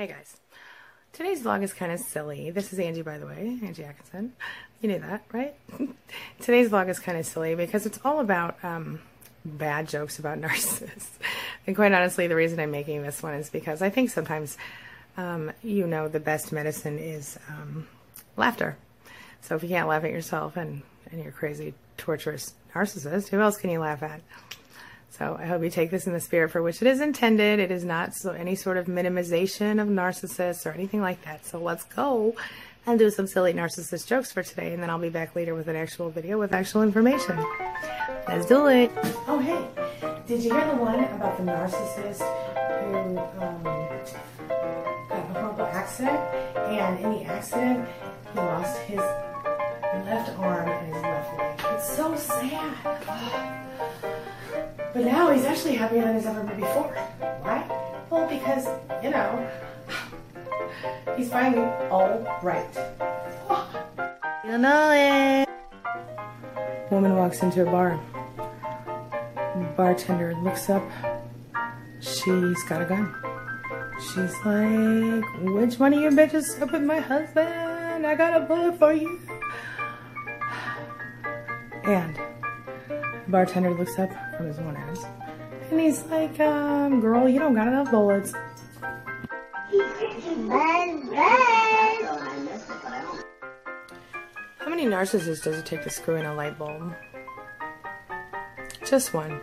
Hey guys, today's vlog is kind of silly. This is Angie, by the way, Angie Atkinson. You knew that, right? today's vlog is kind of silly because it's all about um, bad jokes about narcissists. and quite honestly, the reason I'm making this one is because I think sometimes, um, you know, the best medicine is um, laughter. So if you can't laugh at yourself and, and your crazy, torturous narcissist, who else can you laugh at? So I hope you take this in the spirit for which it is intended. It is not so any sort of minimization of narcissists or anything like that. So let's go and do some silly narcissist jokes for today, and then I'll be back later with an actual video with actual information. Let's do it. Oh hey, did you hear the one about the narcissist who um, got a horrible accident, and in the accident he lost his left arm and his left leg? It's so sad. But now he's actually happier than he's ever been before. Why? Well, because, you know, he's finally all right. You know it. Woman walks into a bar. Bartender looks up. She's got a gun. She's like, which one of you bitches slept with my husband? I got a bullet for you. And bartender looks up from his ass and he's like, um, girl, you don't got enough bullets. How many narcissists does it take to screw in a light bulb? Just one.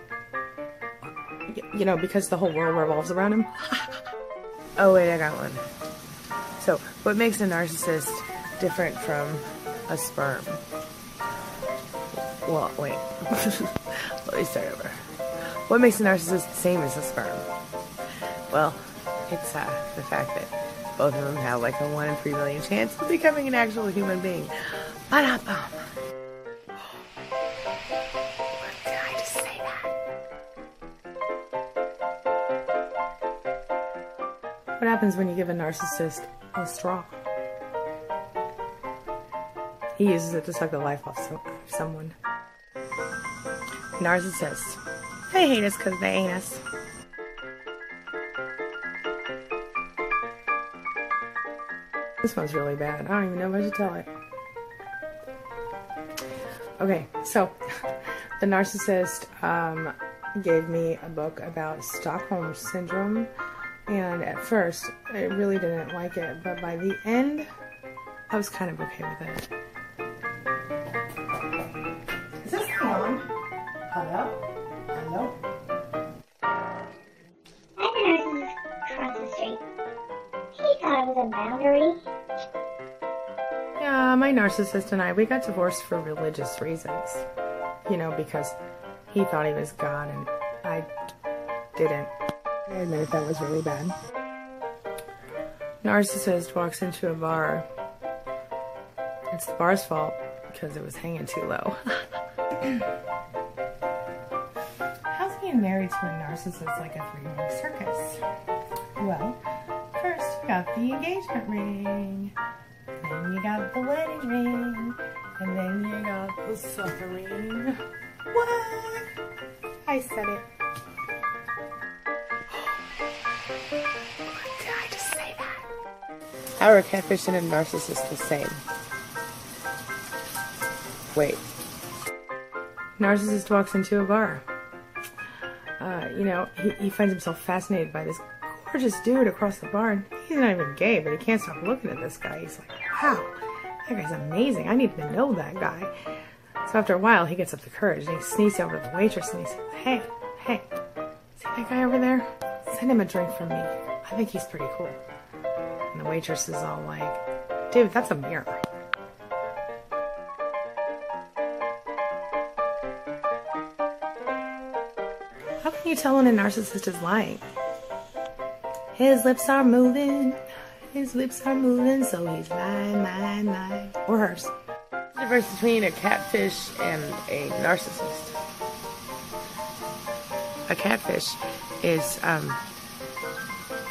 You know, because the whole world revolves around him. oh, wait, I got one. So, what makes a narcissist different from a sperm? Well, wait. Let me start over. What makes a narcissist the same as a sperm? Well, it's uh, the fact that both of them have like a 1 in 3 million chance of becoming an actual human being. Ba-da-bum. That? What happens when you give a narcissist a straw? He uses it to suck the life off someone. Narcissists. They hate us because they ain't us. This one's really bad. I don't even know if I should tell it. Okay, so the narcissist um, gave me a book about Stockholm Syndrome, and at first I really didn't like it, but by the end, I was kind of okay with it. Hello? Hello? I can across the street. He thought it was a boundary. Yeah, my narcissist and I, we got divorced for religious reasons. You know, because he thought he was God and I didn't. I admit that was really bad. Narcissist walks into a bar. It's the bar's fault because it was hanging too low. How's being married to a narcissist like a three-ring circus? Well, first you got the engagement ring, then you got the wedding ring, and then you got the suffering. What? I said it. Did I just say that? How are catfish and a narcissist the same? Wait. Narcissist walks into a bar. You know, he, he finds himself fascinated by this gorgeous dude across the barn. He's not even gay, but he can't stop looking at this guy. He's like, wow, that guy's amazing. I need to know that guy. So after a while, he gets up the courage and he sneaks over to the waitress and he says, hey, hey, see that guy over there? Send him a drink from me. I think he's pretty cool. And the waitress is all like, dude, that's a mirror. How can you tell when a narcissist is lying? His lips are moving, his lips are moving, so he's lying, lying, lying. Or hers. What's the difference between a catfish and a narcissist? A catfish is, um,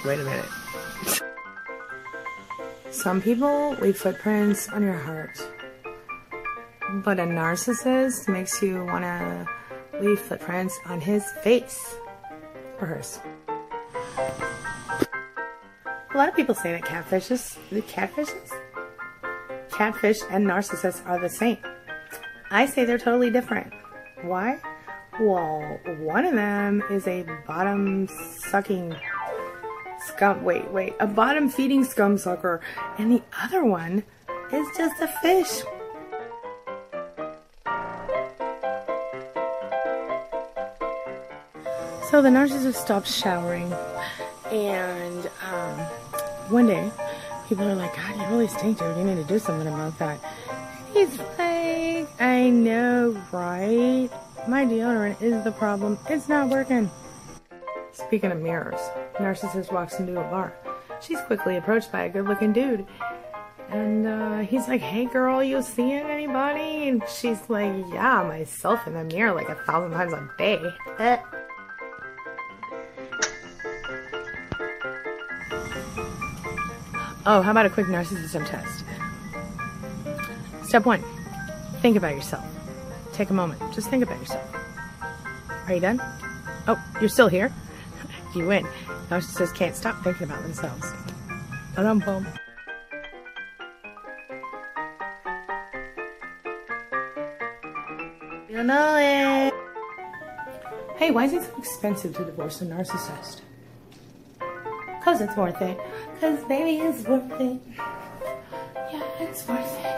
wait a minute. Some people leave footprints on your heart, but a narcissist makes you want to leave footprints on his face or hers. A lot of people say that catfishes, the catfishes, catfish and narcissists are the same. I say they're totally different. Why? Well, one of them is a bottom sucking scum. Wait, wait, a bottom feeding scum sucker, and the other one is just a fish. So the narcissist stops showering, and um, one day people are like, God, you really stink, dude. You need to do something about that. He's like, I know, right? My deodorant is the problem. It's not working. Speaking of mirrors, narcissist walks into a bar. She's quickly approached by a good-looking dude. And uh, he's like, hey girl, you seeing anybody? And she's like, yeah, myself in the mirror like a thousand times a day. Oh, how about a quick narcissism test? Step one, think about yourself. Take a moment. Just think about yourself. Are you done? Oh, you're still here? you win. Narcissists can't stop thinking about themselves. Ba-dum bum. You know it. Hey, why is it so expensive to divorce a narcissist? Cause it's worth it. Cause baby, it's worth it. Yeah, it's worth it.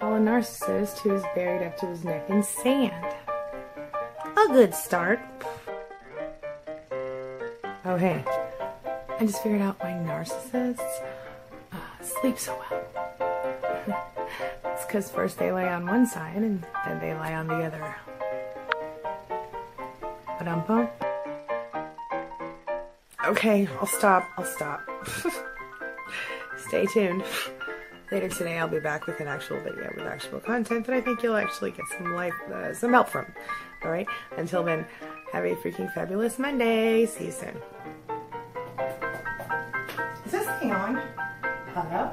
Call a narcissist who's buried up to his neck in sand. A good start. Oh, hey. I just figured out why narcissists uh, sleep so well. it's because first they lay on one side and then they lie on the other. Ba-dum-bum. Okay, I'll stop. I'll stop. Stay tuned. Later today, I'll be back with an actual video with actual content that I think you'll actually get some life, uh, some help from. All right. Until then, have a freaking fabulous Monday. See you soon. Is this thing on? Hello.